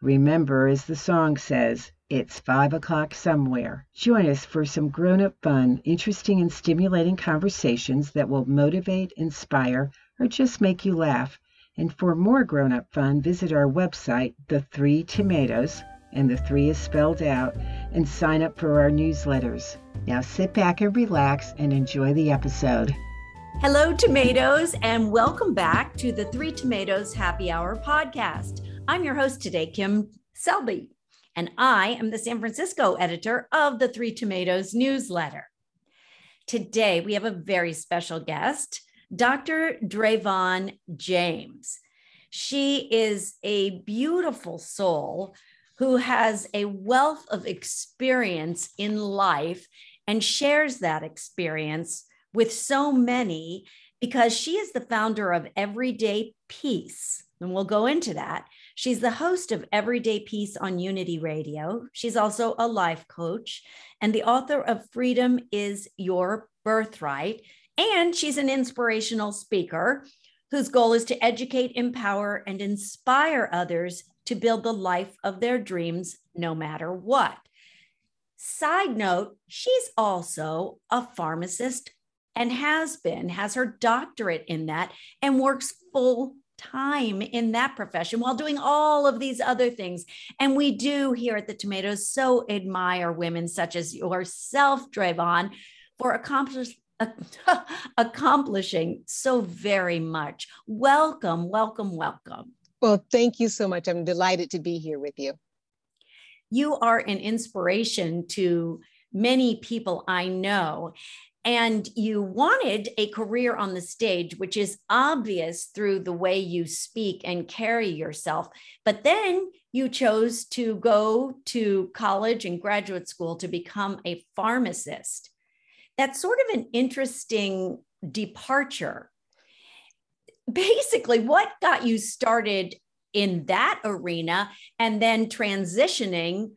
remember, as the song says, it's five o'clock somewhere. Join us for some grown up fun, interesting, and stimulating conversations that will motivate, inspire, or just make you laugh. And for more grown up fun, visit our website, The Three Tomatoes, and the three is spelled out, and sign up for our newsletters. Now sit back and relax and enjoy the episode. Hello, tomatoes, and welcome back to the Three Tomatoes Happy Hour podcast. I'm your host today, Kim Selby, and I am the San Francisco editor of the Three Tomatoes newsletter. Today, we have a very special guest. Dr. Drayvon James. She is a beautiful soul who has a wealth of experience in life and shares that experience with so many because she is the founder of Everyday Peace. And we'll go into that. She's the host of Everyday Peace on Unity Radio. She's also a life coach and the author of Freedom is Your Birthright. And she's an inspirational speaker whose goal is to educate, empower, and inspire others to build the life of their dreams no matter what. Side note, she's also a pharmacist and has been, has her doctorate in that, and works full time in that profession while doing all of these other things. And we do here at the Tomatoes so admire women such as yourself, Drayvon, for accomplish, accomplishing so very much. Welcome, welcome, welcome. Well, thank you so much. I'm delighted to be here with you. You are an inspiration to many people I know. And you wanted a career on the stage, which is obvious through the way you speak and carry yourself. But then you chose to go to college and graduate school to become a pharmacist that's sort of an interesting departure. Basically, what got you started in that arena and then transitioning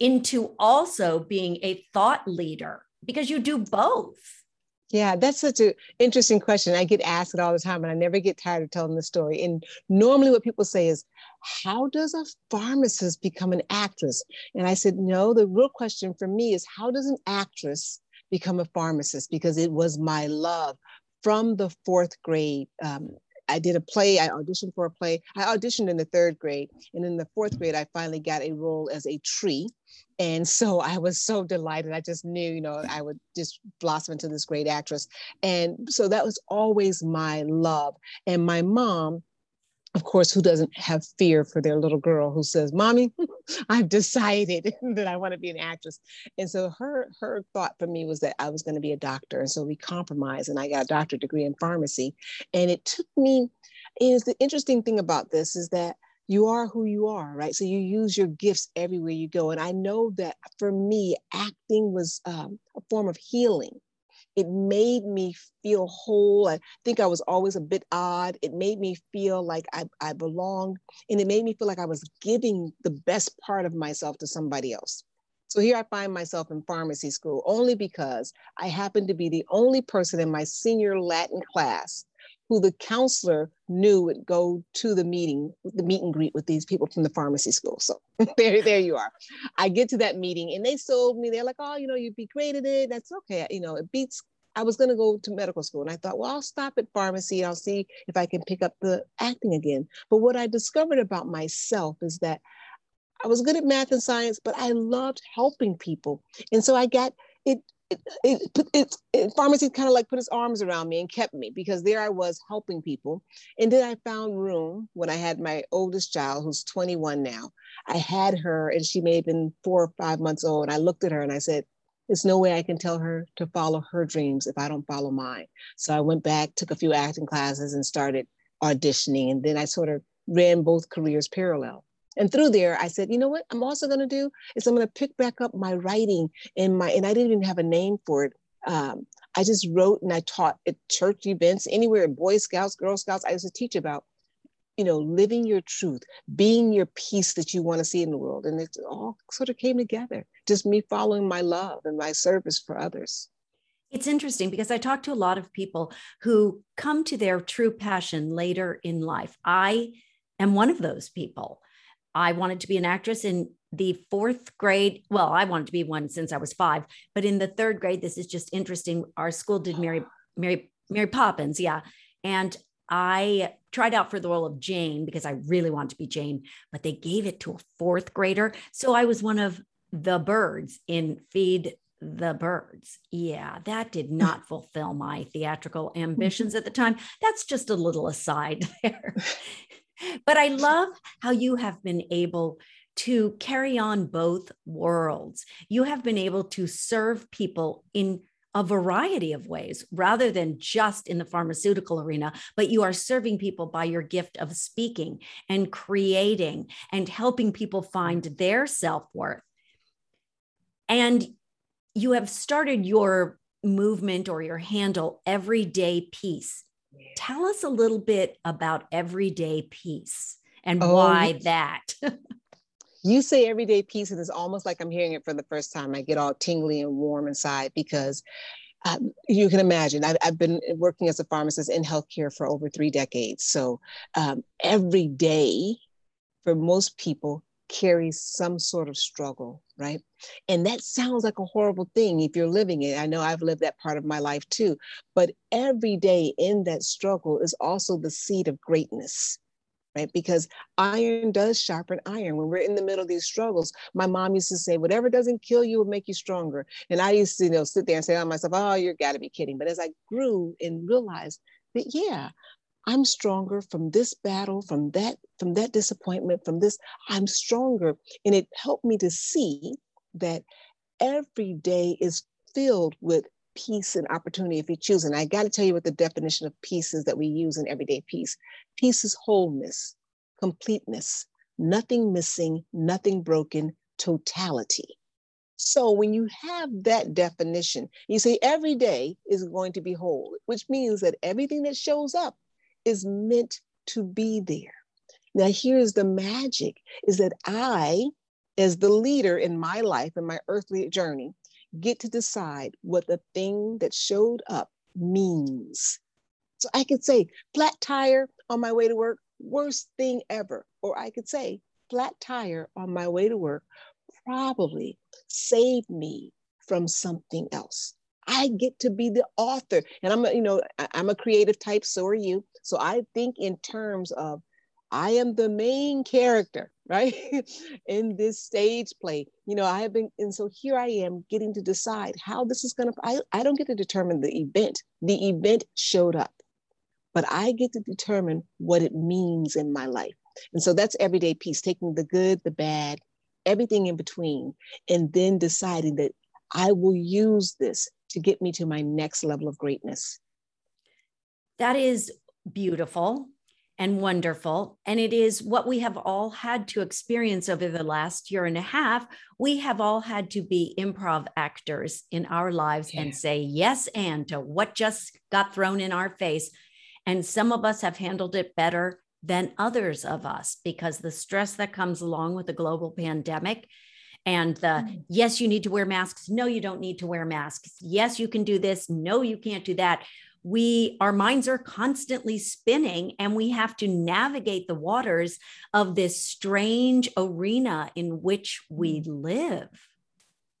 into also being a thought leader? Because you do both. Yeah, that's such an interesting question. I get asked it all the time, and I never get tired of telling the story. And normally, what people say is, How does a pharmacist become an actress? And I said, No, the real question for me is, How does an actress become a pharmacist because it was my love from the fourth grade. Um, I did a play, I auditioned for a play. I auditioned in the third grade. And in the fourth grade, I finally got a role as a tree. And so I was so delighted. I just knew, you know, I would just blossom into this great actress. And so that was always my love. And my mom, of course, who doesn't have fear for their little girl who says, Mommy, I've decided that I want to be an actress. And so her her thought for me was that I was going to be a doctor. And so we compromised and I got a doctorate degree in pharmacy. And it took me, is the interesting thing about this is that you are who you are, right? So you use your gifts everywhere you go. And I know that for me, acting was um, a form of healing it made me feel whole. I think I was always a bit odd. It made me feel like I, I belonged, and it made me feel like I was giving the best part of myself to somebody else. So here I find myself in pharmacy school only because I happen to be the only person in my senior Latin class who the counselor knew would go to the meeting, the meet and greet with these people from the pharmacy school. So there, there you are. I get to that meeting and they sold me. They're like, oh, you know, you'd be great at it. That's okay. You know, it beats. I was going to go to medical school and I thought, well, I'll stop at pharmacy. I'll see if I can pick up the acting again. But what I discovered about myself is that I was good at math and science, but I loved helping people. And so I got it it, it, it, it, pharmacy kind of like put his arms around me and kept me because there I was helping people. And then I found room when I had my oldest child, who's 21 now. I had her, and she may have been four or five months old. And I looked at her and I said, There's no way I can tell her to follow her dreams if I don't follow mine. So I went back, took a few acting classes, and started auditioning. And then I sort of ran both careers parallel. And through there, I said, you know what? I'm also going to do is I'm going to pick back up my writing and my, and I didn't even have a name for it. Um, I just wrote and I taught at church events, anywhere, Boy Scouts, Girl Scouts. I used to teach about, you know, living your truth, being your peace that you want to see in the world. And it all sort of came together, just me following my love and my service for others. It's interesting because I talk to a lot of people who come to their true passion later in life. I am one of those people. I wanted to be an actress in the fourth grade. Well, I wanted to be one since I was five, but in the third grade, this is just interesting. Our school did Mary, Mary, Mary Poppins, yeah, and I tried out for the role of Jane because I really wanted to be Jane, but they gave it to a fourth grader, so I was one of the birds in Feed the Birds. Yeah, that did not fulfill my theatrical ambitions at the time. That's just a little aside there. But I love how you have been able to carry on both worlds. You have been able to serve people in a variety of ways rather than just in the pharmaceutical arena, but you are serving people by your gift of speaking and creating and helping people find their self worth. And you have started your movement or your handle, Everyday Peace. Tell us a little bit about Everyday Peace and oh, why that. you say everyday peace, and it's almost like I'm hearing it for the first time. I get all tingly and warm inside because um, you can imagine I've, I've, been working as a pharmacist in healthcare for over three decades. So um, every day for most people carries some sort of struggle, right? And that sounds like a horrible thing if you're living it. I know I've lived that part of my life too. But every day in that struggle is also the seed of greatness right? Because iron does sharpen iron. When we're in the middle of these struggles, my mom used to say, whatever doesn't kill you will make you stronger. And I used to, you know, sit there and say to myself, oh, you are got to be kidding. But as I grew and realized that, yeah, I'm stronger from this battle, from that, from that disappointment, from this, I'm stronger. And it helped me to see that every day is filled with peace and opportunity if you choose. And I got to tell you what the definition of peace is that we use in everyday peace. Peace is wholeness, completeness, nothing missing, nothing broken, totality. So when you have that definition, you say every day is going to be whole, which means that everything that shows up is meant to be there. Now here's the magic is that I as the leader in my life and my earthly journey get to decide what the thing that showed up means. So I could say, flat tire on my way to work, worst thing ever. Or I could say, flat tire on my way to work probably saved me from something else. I get to be the author. And I'm a, you know, I'm a creative type, so are you. So I think in terms of I am the main character, right? in this stage play. You know, I have been, and so here I am getting to decide how this is going to, I, I don't get to determine the event. The event showed up, but I get to determine what it means in my life. And so that's everyday peace, taking the good, the bad, everything in between, and then deciding that I will use this to get me to my next level of greatness. That is beautiful and wonderful. And it is what we have all had to experience over the last year and a half. We have all had to be improv actors in our lives yeah. and say yes and to what just got thrown in our face. And some of us have handled it better than others of us because the stress that comes along with the global pandemic and the mm-hmm. yes, you need to wear masks. No, you don't need to wear masks. Yes, you can do this. No, you can't do that we our minds are constantly spinning and we have to navigate the waters of this strange arena in which we live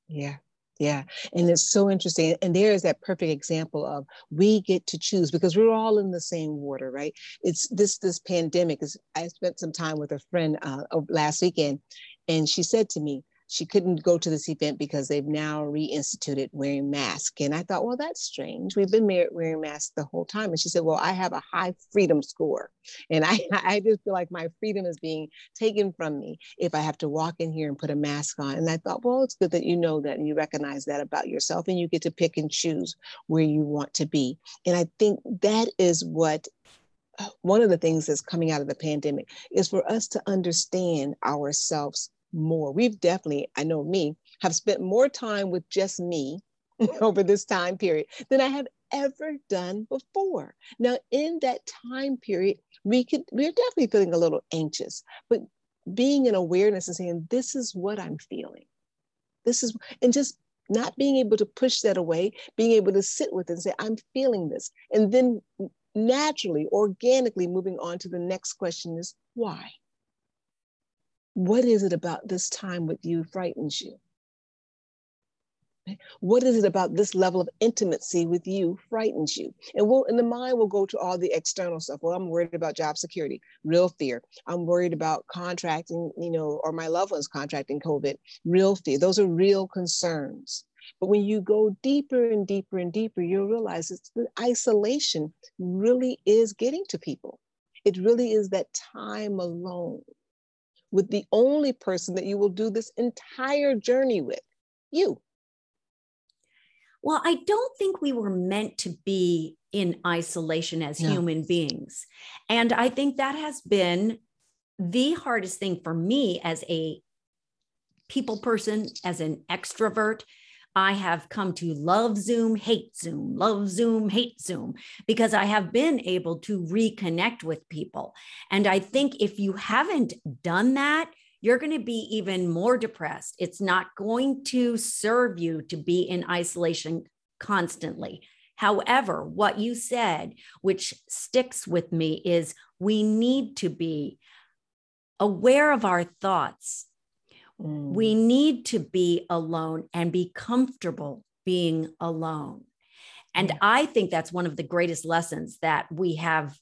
yeah yeah and it's so interesting and there is that perfect example of we get to choose because we're all in the same water right it's this this pandemic is i spent some time with a friend uh, last weekend and she said to me she couldn't go to this event because they've now reinstituted wearing masks. And I thought, well, that's strange. We've been wearing masks the whole time. And she said, well, I have a high freedom score. And I, I just feel like my freedom is being taken from me if I have to walk in here and put a mask on. And I thought, well, it's good that you know that and you recognize that about yourself and you get to pick and choose where you want to be. And I think that is what uh, one of the things that's coming out of the pandemic is for us to understand ourselves more. We've definitely, I know me, have spent more time with just me over this time period than I have ever done before. Now, in that time period, we could we're definitely feeling a little anxious, but being in awareness and saying, this is what I'm feeling. This is and just not being able to push that away, being able to sit with it and say, I'm feeling this. And then naturally, organically moving on to the next question is why? What is it about this time with you frightens you? What is it about this level of intimacy with you frightens you? And we'll, and the mind will go to all the external stuff. Well, I'm worried about job security, real fear. I'm worried about contracting, you know, or my loved ones contracting COVID, real fear. Those are real concerns. But when you go deeper and deeper and deeper, you'll realize it's the isolation really is getting to people. It really is that time alone with the only person that you will do this entire journey with, you. Well, I don't think we were meant to be in isolation as no. human beings. And I think that has been the hardest thing for me as a people person, as an extrovert. I have come to love Zoom, hate Zoom, love Zoom, hate Zoom, because I have been able to reconnect with people. And I think if you haven't done that, you're going to be even more depressed. It's not going to serve you to be in isolation constantly. However, what you said, which sticks with me, is we need to be aware of our thoughts. Mm. We need to be alone and be comfortable being alone. And mm. I think that's one of the greatest lessons that we have,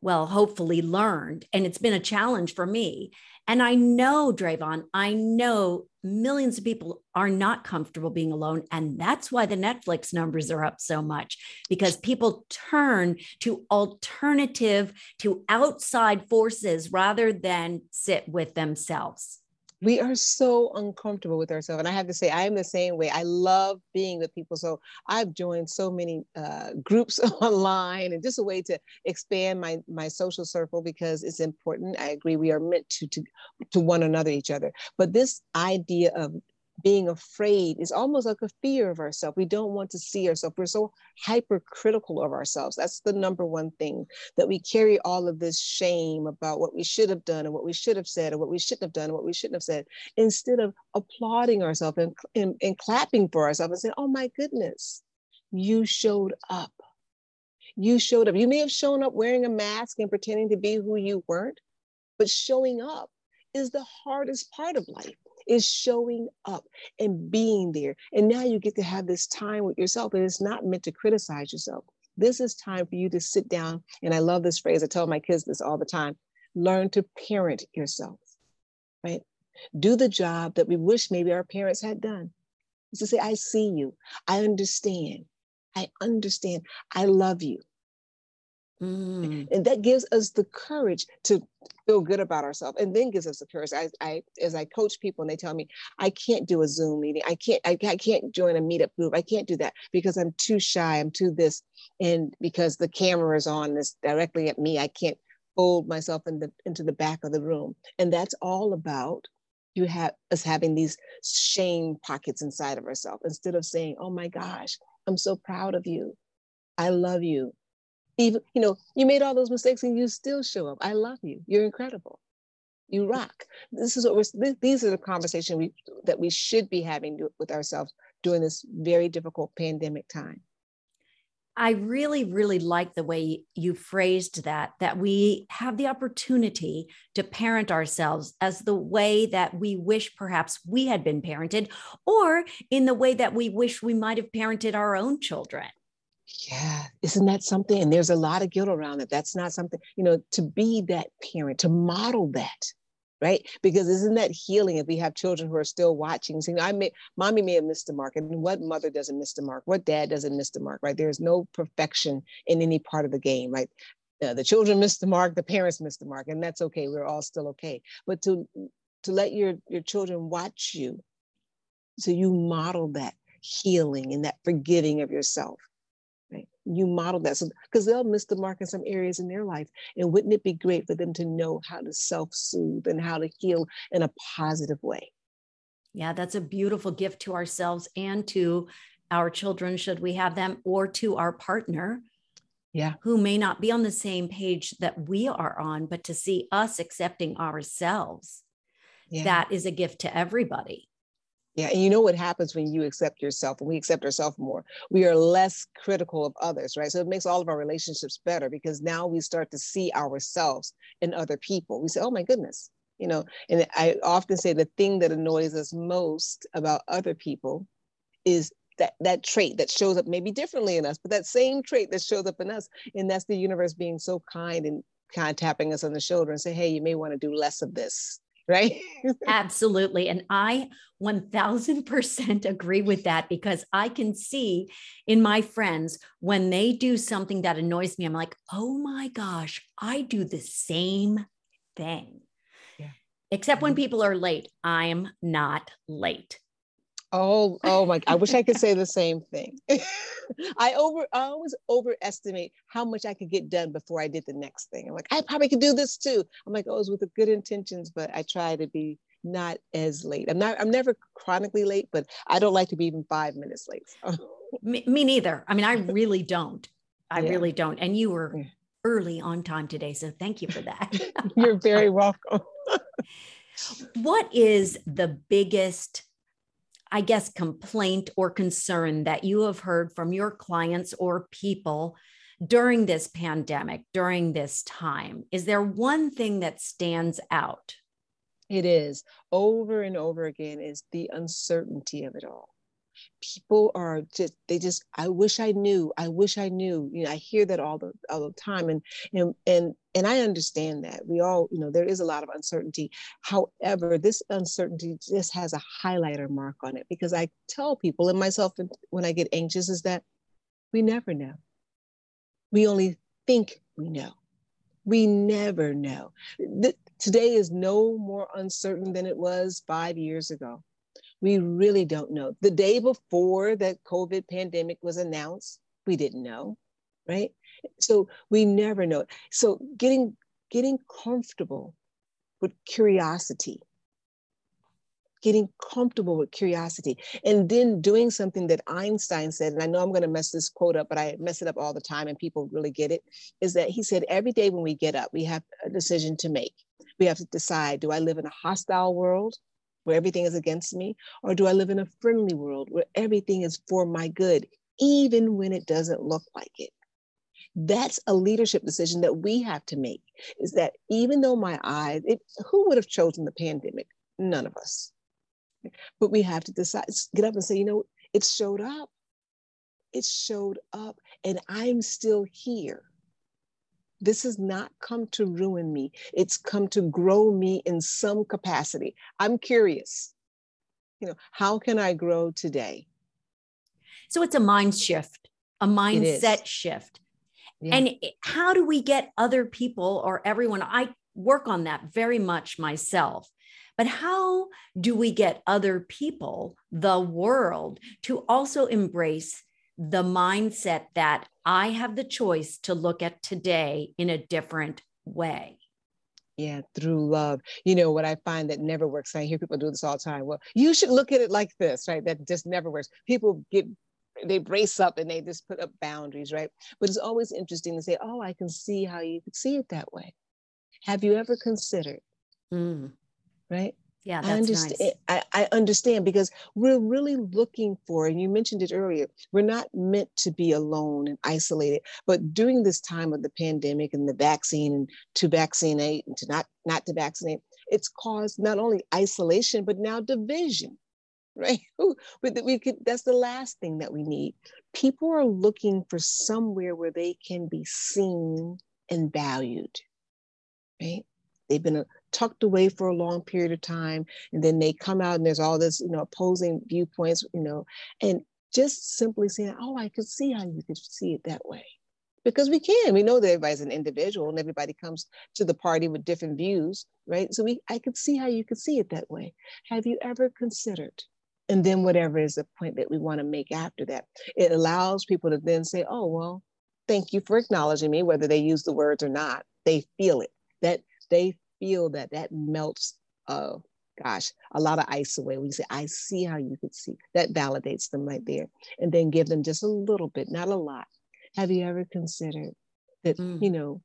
well, hopefully learned. And it's been a challenge for me and I know, Drayvon, I know millions of people are not comfortable being alone. And that's why the Netflix numbers are up so much because people turn to alternative, to outside forces rather than sit with themselves we are so uncomfortable with ourselves and i have to say i am the same way i love being with people so i've joined so many uh, groups online and just a way to expand my my social circle because it's important i agree we are meant to to to one another each other but this idea of being afraid is almost like a fear of ourselves. We don't want to see ourselves. We're so hypercritical of ourselves. That's the number one thing that we carry all of this shame about what we should have done and what we should have said or what we shouldn't have done and what we shouldn't have said, instead of applauding ourselves and, and, and clapping for ourselves and saying, oh my goodness, you showed up. You showed up. You may have shown up wearing a mask and pretending to be who you weren't, but showing up is the hardest part of life is showing up and being there. And now you get to have this time with yourself, and it's not meant to criticize yourself. This is time for you to sit down. And I love this phrase. I tell my kids this all the time learn to parent yourself, right? Do the job that we wish maybe our parents had done. Is to say, I see you, I understand, I understand, I love you. Mm. And that gives us the courage to feel good about ourselves and then gives us the courage. I, I as I coach people and they tell me, I can't do a Zoom meeting. I can't, I, I can't join a meetup group. I can't do that because I'm too shy. I'm too this. And because the camera is on this directly at me, I can't fold myself in the, into the back of the room. And that's all about you have us having these shame pockets inside of ourselves instead of saying, oh my gosh, I'm so proud of you. I love you even you know you made all those mistakes and you still show up. I love you. You're incredible. You rock. This is what we're these are the conversation we that we should be having with ourselves during this very difficult pandemic time. I really, really like the way you phrased that, that we have the opportunity to parent ourselves as the way that we wish perhaps we had been parented, or in the way that we wish we might have parented our own children. Yeah, isn't that something? And there's a lot of guilt around it. That's not something, you know, to be that parent, to model that, right? Because isn't that healing if we have children who are still watching? saying, I may, mommy may have missed the mark. And what mother doesn't miss the mark? What dad doesn't miss the mark, right? There's no perfection in any part of the game, right? Uh, the children miss the mark, the parents miss the mark, and that's okay. We're all still okay. But to to let your your children watch you, so you model that healing and that forgiving of yourself? You model that so because they'll miss the mark in some areas in their life. And wouldn't it be great for them to know how to self-soothe and how to heal in a positive way? Yeah, that's a beautiful gift to ourselves and to our children, should we have them, or to our partner. Yeah. Who may not be on the same page that we are on, but to see us accepting ourselves, yeah. that is a gift to everybody. Yeah, and you know what happens when you accept yourself and we accept ourselves more? We are less critical of others, right? So it makes all of our relationships better because now we start to see ourselves in other people. We say, oh my goodness, you know, and I often say the thing that annoys us most about other people is that that trait that shows up maybe differently in us, but that same trait that shows up in us, and that's the universe being so kind and kind of tapping us on the shoulder and say, hey, you may want to do less of this right? Absolutely. And I 1000% agree with that because I can see in my friends when they do something that annoys me, I'm like, oh my gosh, I do the same thing. Yeah. Except when mm-hmm. people are late, I'm not late. Oh, oh my! I wish I could say the same thing. I over, I always overestimate how much I could get done before I did the next thing. I'm like, I probably could do this too. I'm like, oh, it's with the good intentions, but I try to be not as late. I'm not. I'm never chronically late, but I don't like to be even five minutes late. So. Me, me, neither. I mean, I really don't. I yeah. really don't. And you were early on time today, so thank you for that. You're very welcome. what is the biggest I guess, complaint or concern that you have heard from your clients or people during this pandemic, during this time? Is there one thing that stands out? It is over and over again is the uncertainty of it all people are just they just i wish i knew i wish i knew you know i hear that all the all the time and and and and i understand that. We all you know there is a lot of uncertainty. However this uncertainty just has a highlighter mark on it because i tell people and myself when i get anxious is that we never know. We only think we know. We never know. Today is no more uncertain than it was five years ago we really don't know. The day before that COVID pandemic was announced, we didn't know, right? So we never know. So getting getting comfortable with curiosity, getting comfortable with curiosity, and then doing something that Einstein said, and I know I'm going to mess this quote up, but I mess it up all the time, and people really get it. Is that he said every day when we get up, we have a decision to make. We have to decide: Do I live in a hostile world? Where everything is against me? Or do I live in a friendly world where everything is for my good, even when it doesn't look like it? That's a leadership decision that we have to make. Is that even though my eyes, it, who would have chosen the pandemic? None of us. But we have to decide, get up and say, you know, it showed up. It showed up, and I'm still here. This has not come to ruin me. It's come to grow me in some capacity. I'm curious. You know, how can I grow today? So it's a mind shift, a mindset shift. Yeah. And how do we get other people or everyone? I work on that very much myself. But how do we get other people, the world, to also embrace the mindset that I have the choice to look at today in a different way. Yeah, through love. You know, what I find that never works, I hear people do this all the time. Well, you should look at it like this, right? That just never works. People get, they brace up and they just put up boundaries, right? But it's always interesting to say, oh, I can see how you could see it that way. Have you ever considered? Mm. Right? Yeah, I understand. Nice. I, I understand because we're really looking for, and you mentioned it earlier, we're not meant to be alone and isolated. But during this time of the pandemic and the vaccine and to vaccinate and to not not to vaccinate, it's caused not only isolation but now division, right? we could, that's the last thing that we need. People are looking for somewhere where they can be seen and valued, right? They've been uh, tucked away for a long period of time and then they come out and there's all this you know opposing viewpoints you know and just simply saying oh i could see how you could see it that way. Because we can we know that everybody's an individual and everybody comes to the party with different views right? So we i could see how you could see it that way. Have you ever considered and then whatever is the point that we want to make after that it allows people to then say oh well thank you for acknowledging me whether they use the words or not they feel it that they feel that that melts uh, gosh, a lot of ice away. When you say, I see how you could see, that validates them right there. And then give them just a little bit, not a lot. Have you ever considered that, mm. you know,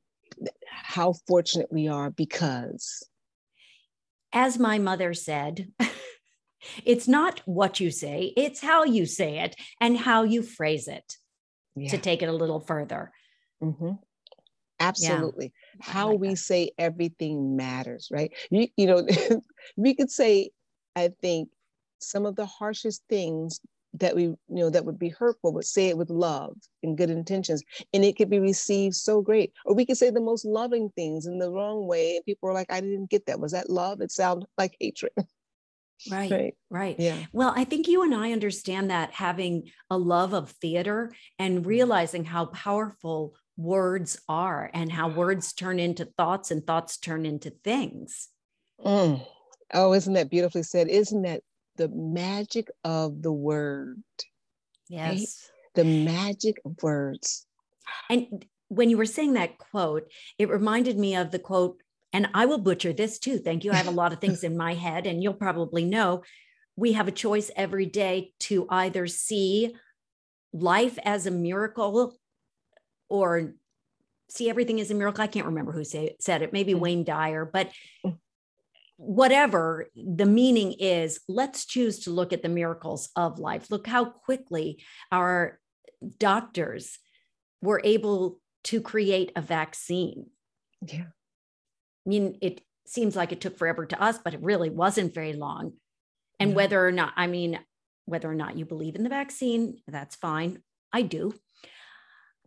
how fortunate we are because? As my mother said, it's not what you say, it's how you say it and how you phrase it yeah. to take it a little further. Mm-hmm. Absolutely. Yeah. How like we that. say everything matters, right? You, you know, we could say, I think, some of the harshest things that we, you know, that would be hurtful, but say it with love and good intentions, and it could be received so great. Or we could say the most loving things in the wrong way, and people are like, "I didn't get that. Was that love? It sounded like hatred." Right, right, right. Yeah. Well, I think you and I understand that having a love of theater and mm-hmm. realizing how powerful words are and how words turn into thoughts and thoughts turn into things. Mm. Oh, isn't that beautifully said? Isn't that the magic of the word? Yes. Right? The magic of words. And when you were saying that quote, it reminded me of the quote, and I will butcher this too. Thank you. I have a lot of things in my head, and you'll probably know we have a choice every day to either see life as a miracle or see everything as a miracle. I can't remember who say, said it, maybe mm. Wayne Dyer, but mm. whatever the meaning is, let's choose to look at the miracles of life. Look how quickly our doctors were able to create a vaccine. Yeah. I mean, it seems like it took forever to us, but it really wasn't very long. And yeah. whether or not, I mean, whether or not you believe in the vaccine, that's fine. I do.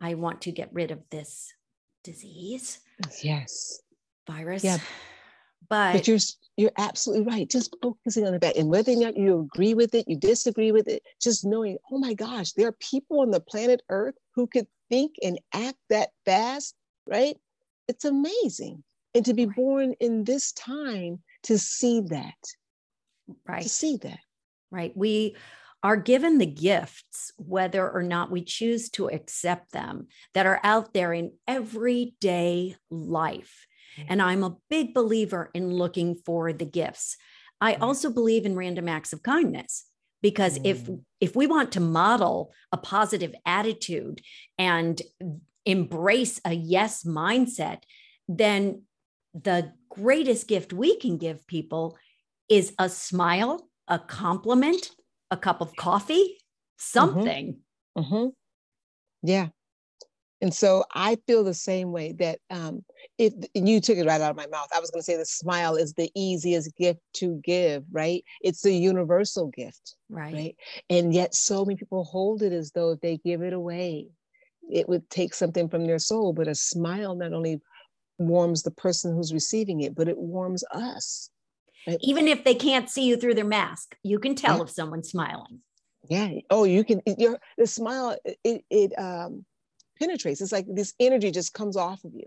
I want to get rid of this disease. Yes. Virus. Yeah. But, but you're you're absolutely right. Just focusing on the back and whether or not you agree with it, you disagree with it, just knowing, oh my gosh, there are people on the planet Earth who could think and act that fast, right? It's amazing. And to be right. born in this time to see that. Right. To see that. Right. We are given the gifts, whether or not we choose to accept them, that are out there in everyday life. Mm-hmm. And I'm a big believer in looking for the gifts. I mm-hmm. also believe in random acts of kindness because if mm. if we want to model a positive attitude and embrace a yes mindset, then the greatest gift we can give people is a smile, a compliment, a cup of coffee, mm-hmm. something. Mm-hmm. Mm-hmm. Yeah. And so I feel the same way that um, if you took it right out of my mouth, I was going to say the smile is the easiest gift to give, right? It's the universal gift, right? right? And yet, so many people hold it as though if they give it away, it would take something from their soul. But a smile not only warms the person who's receiving it, but it warms us. Even if they can't see you through their mask, you can tell yeah. if someone's smiling. Yeah. Oh, you can. Your the smile it it um, penetrates. It's like this energy just comes off of you,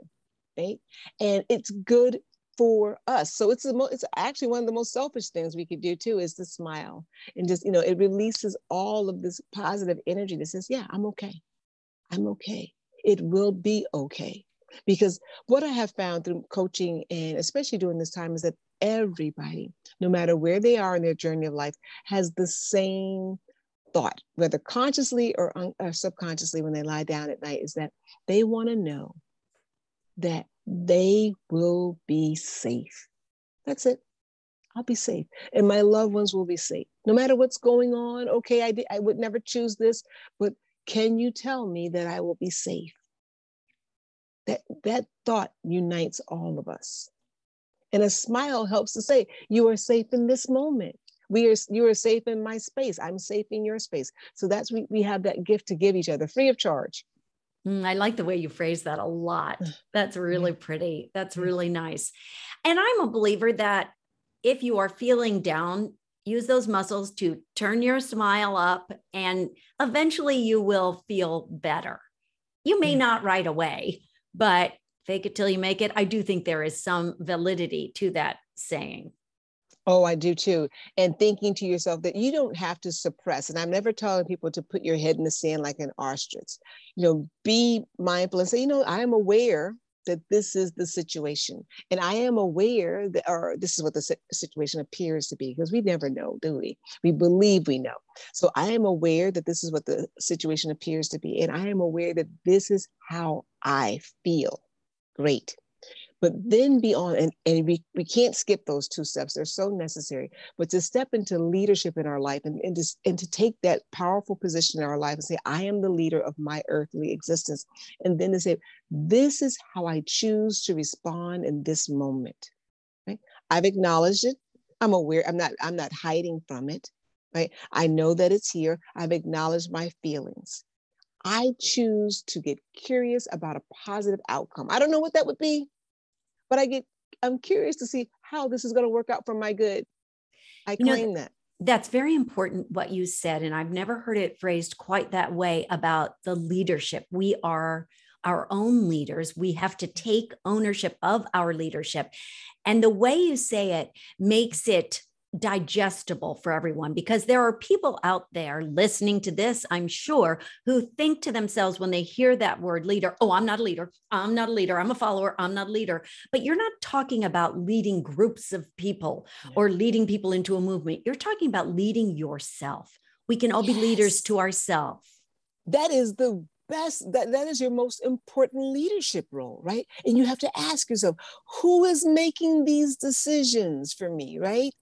right? And it's good for us. So it's the mo- it's actually one of the most selfish things we could do too is to smile and just you know it releases all of this positive energy that says, yeah, I'm okay, I'm okay. It will be okay. Because what I have found through coaching and especially during this time is that everybody, no matter where they are in their journey of life, has the same thought, whether consciously or, un- or subconsciously when they lie down at night, is that they want to know that they will be safe. That's it. I'll be safe. And my loved ones will be safe. No matter what's going on, okay, I, I would never choose this, but can you tell me that I will be safe? That, that thought unites all of us. And a smile helps to say, you are safe in this moment. We are, you are safe in my space. I'm safe in your space. So that's, we, we have that gift to give each other free of charge. Mm, I like the way you phrase that a lot. That's really pretty. That's really nice. And I'm a believer that if you are feeling down, use those muscles to turn your smile up, and eventually you will feel better. You may not right away, but fake it till you make it. I do think there is some validity to that saying. Oh, I do too. And thinking to yourself that you don't have to suppress. And I'm never telling people to put your head in the sand like an ostrich. You know, be mindful and say, you know, I am aware that this is the situation. And I am aware that, or this is what the situation appears to be, because we never know, do we? We believe we know. So I am aware that this is what the situation appears to be. And I am aware that this is how I feel. Great. But then beyond and, and we, we can't skip those two steps. They're so necessary. But to step into leadership in our life and, and, to, and to take that powerful position in our life and say i am the leader of my earthly existence and then to say this is how i choose to respond in this moment right? I've acknowledged it. I'm aware i'm not i'm not hiding from it right? I know that it's here. I've acknowledged my feelings I choose to get curious about a positive outcome. I don't know what that would be, but I get I'm curious to see how this is going to work out for my good. I claim that. That's very important what you said. And I've never heard it phrased quite that way about the leadership. We are our own leaders. We have to take ownership of our leadership. And the way you say it makes it digestible for everyone because there are people out there listening to this, I'm sure, who think to themselves when they hear that word leader, oh, I'm not a leader. I'm not a leader. I'm a follower. I'm not a leader. But you're not talking about leading groups of people yeah. or leading people into a movement. You're talking about leading yourself. We can all yes. be leaders to ourselves. That is the best that that is your most important leadership role right and you have to ask yourself who is making these decisions for me right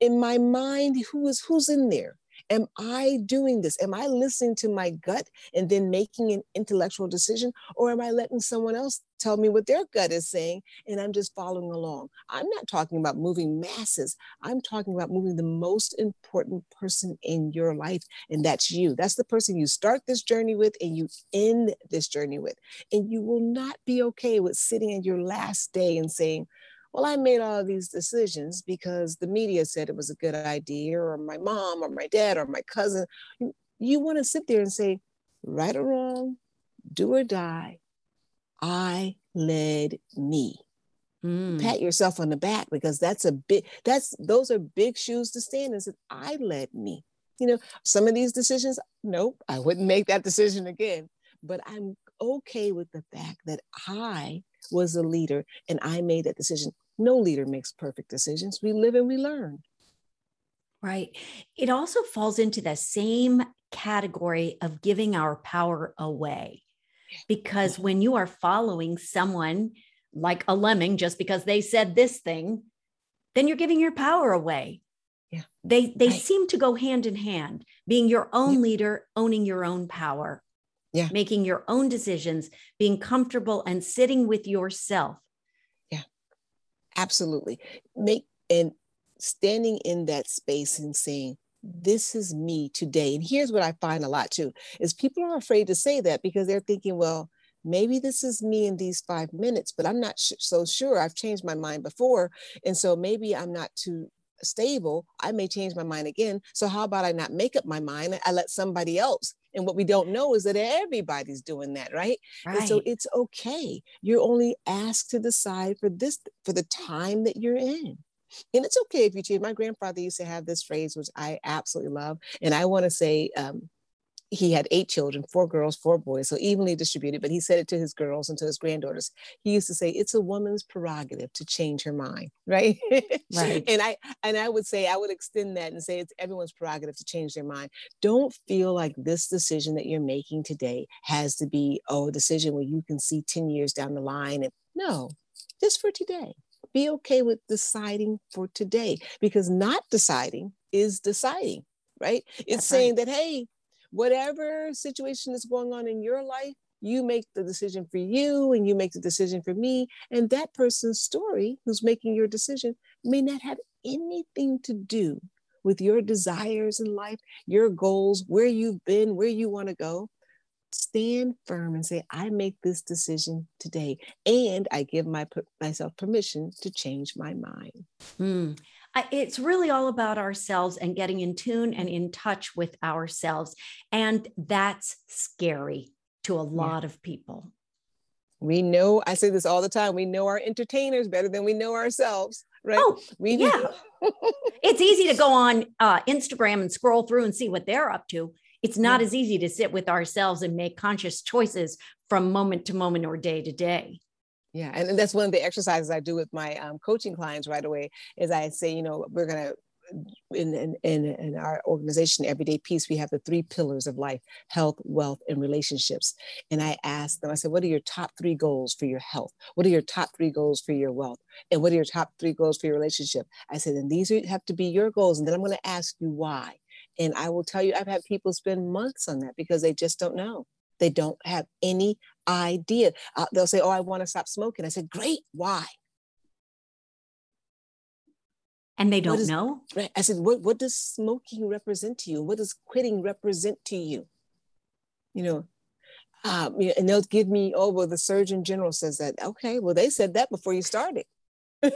in my mind who is who's in there? Am i doing this? Am i listening to my gut and then making an intellectual decision? Or am i letting someone else tell me what their gut is saying and i'm just following along? I'm not talking about moving masses. I'm talking about moving the most important person in your life and that's you. That's the person you start this journey with and you end this journey with. And you will not be okay with sitting in your last day and saying well, I made all these decisions because the media said it was a good idea, or my mom, or my dad, or my cousin. You, you want to sit there and say, right or wrong, do or die, I led me. Mm. Pat yourself on the back because that's a big, that's those are big shoes to stand and say, I led me. You know, some of these decisions, nope, I wouldn't make that decision again. But I'm okay with the fact that I was a leader and I made that decision. No leader makes perfect decisions. We live and we learn. Right. It also falls into the same category of giving our power away. Because when you are following someone like a lemming just because they said this thing, then you're giving your power away. Yeah. They they right. seem to go hand in hand. Being your own yeah. leader, owning your own power yeah. making your own decisions being comfortable and sitting with yourself. Yeah. Absolutely. Make and standing in that space and saying this is me today. And here's what i find a lot too is people are afraid to say that because they're thinking well maybe this is me in these five minutes but i'm not sh- so sure. I've changed my mind before and so maybe i'm not too stable i may change my mind again so how about i not make up my mind i let somebody else and what we don't know is that everybody's doing that, right? right? And so it's okay. You're only asked to decide for this, for the time that you're in. And it's okay if you change. My grandfather used to have this phrase, which I absolutely love. And I want to say, um, he had eight children, four girls, four boys, so evenly distributed, but he said it to his girls and to his granddaughters. He used to say, it's a woman's prerogative to change her mind, right? Right. and I and I would say, I would extend that and say it's everyone's prerogative to change their mind. Don't feel like this decision that you're making today has to be, oh, a decision where you can see 10 years down the line. And no, just for today. Be okay with deciding for today because not deciding is deciding, right? It's That's saying right. that, hey, whatever situation is going on in your life, you make the decision for you and you make the decision for me. And that person's story, who's making your decision, may not have anything to do with your desires in life, your goals, where you've been, where you want to go. Stand firm and say, I make this decision today. And I give my, myself permission to change my mind. Mm it's really all about ourselves and getting in tune and in touch with ourselves. And that's scary to a lot yeah. of people. We know, I say this all the time, we know our entertainers better than we know ourselves, right? Oh, we yeah. it's easy to go on uh, Instagram and scroll through and see what they're up to. It's not yeah. as easy to sit with ourselves and make conscious choices from moment to moment or day to day. Yeah, and that's one of the exercises I do with my um, coaching clients right away. Is I say, you know, we're gonna in, in, in, in our organization, Everyday Peace, we have the three pillars of life health, wealth, and relationships. And I asked them, I said, what are your top three goals for your health? What are your top three goals for your wealth? And what are your top three goals for your relationship? I said, and these have to be your goals. And then I'm going to ask you why. And I will tell you, I've had people spend months on that because they just don't know. They don't have any idea. Uh, they'll say, Oh, I want to stop smoking. I said, Great. Why? and they don't is, know. Right. I said, what, what does smoking represent to you? What does quitting represent to you? You know, um, and they'll give me, oh, well, the Surgeon General says that. Okay, well, they said that before you started. what,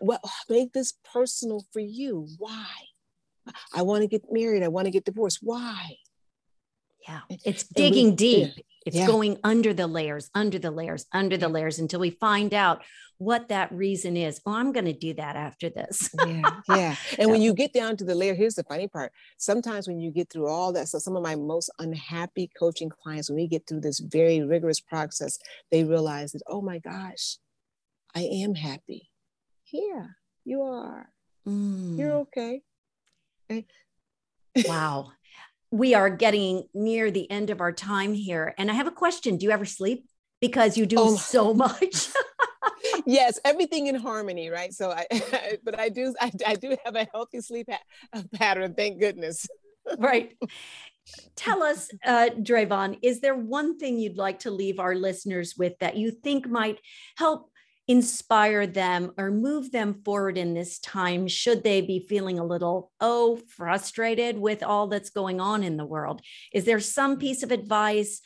what made this personal for you? Why? I want to get married. I want to get divorced. Why? Yeah, it's digging we, deep. It's yeah. going under the layers, under the layers, under the layers until we find out what that reason is. Oh, I'm going to do that after this. yeah. Yeah. And so, when you get down to the layer, here's the funny part. Sometimes when you get through all that, so some of my most unhappy coaching clients, when we get through this very rigorous process, they realize that, oh my gosh, I am happy. Yeah, you are. Mm. You're okay. okay. wow we are getting near the end of our time here. And I have a question. Do you ever sleep? Because you do oh so much. yes, everything in harmony, right? So I, but I do, I, I do have a healthy sleep ha- pattern, thank goodness. right. Tell us, uh, Drayvon, is there one thing you'd like to leave our listeners with that you think might help inspire them or move them forward in this time should they be feeling a little oh frustrated with all that's going on in the world? Is there some mm. piece of advice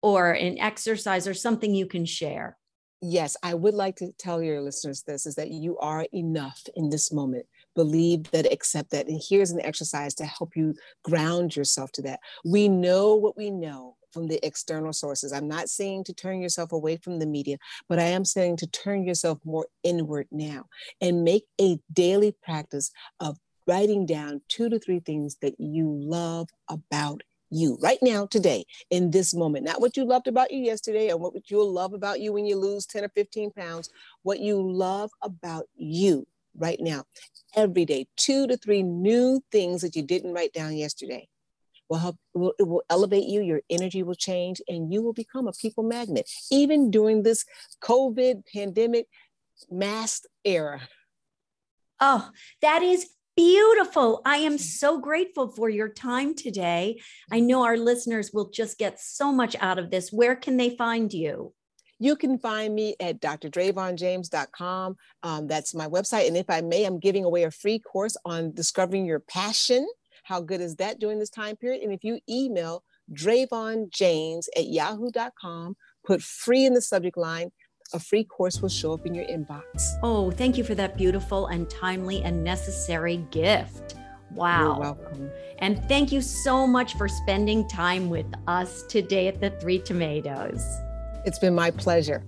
or an exercise or something you can share? Yes i would like to tell your listeners this is that you are enough in this moment. Believe that accept that and here's an exercise to help you ground yourself to that. We know what we know from the external sources. I'm not saying to turn yourself away from the media, but I am saying to turn yourself more inward now and make a daily practice of writing down two to three things that you love about you right now, today, in this moment. Not what you loved about you yesterday and what you'll love about you when you lose 10 or 15 pounds, what you love about you right now. Every day, two to three new things that you didn't write down yesterday will help will, it will elevate you your energy will change and you will become a people magnet even during this covid pandemic masked era oh that is beautiful. I am so grateful for your time today. I know our listeners will just get so much out of this. Where can they find you? You can find me at drdrayvonjames.com. Um, that's my website. And if I may, I'm giving away a free course on discovering your passion how good is that during this time period? And if you email drayvonjames at yahoo.com, put free in the subject line, a free course will show up in your inbox. Oh, thank you for that beautiful and timely and necessary gift. Wow. You're welcome. And thank you so much for spending time with us today at the Three Tomatoes. It's been my pleasure.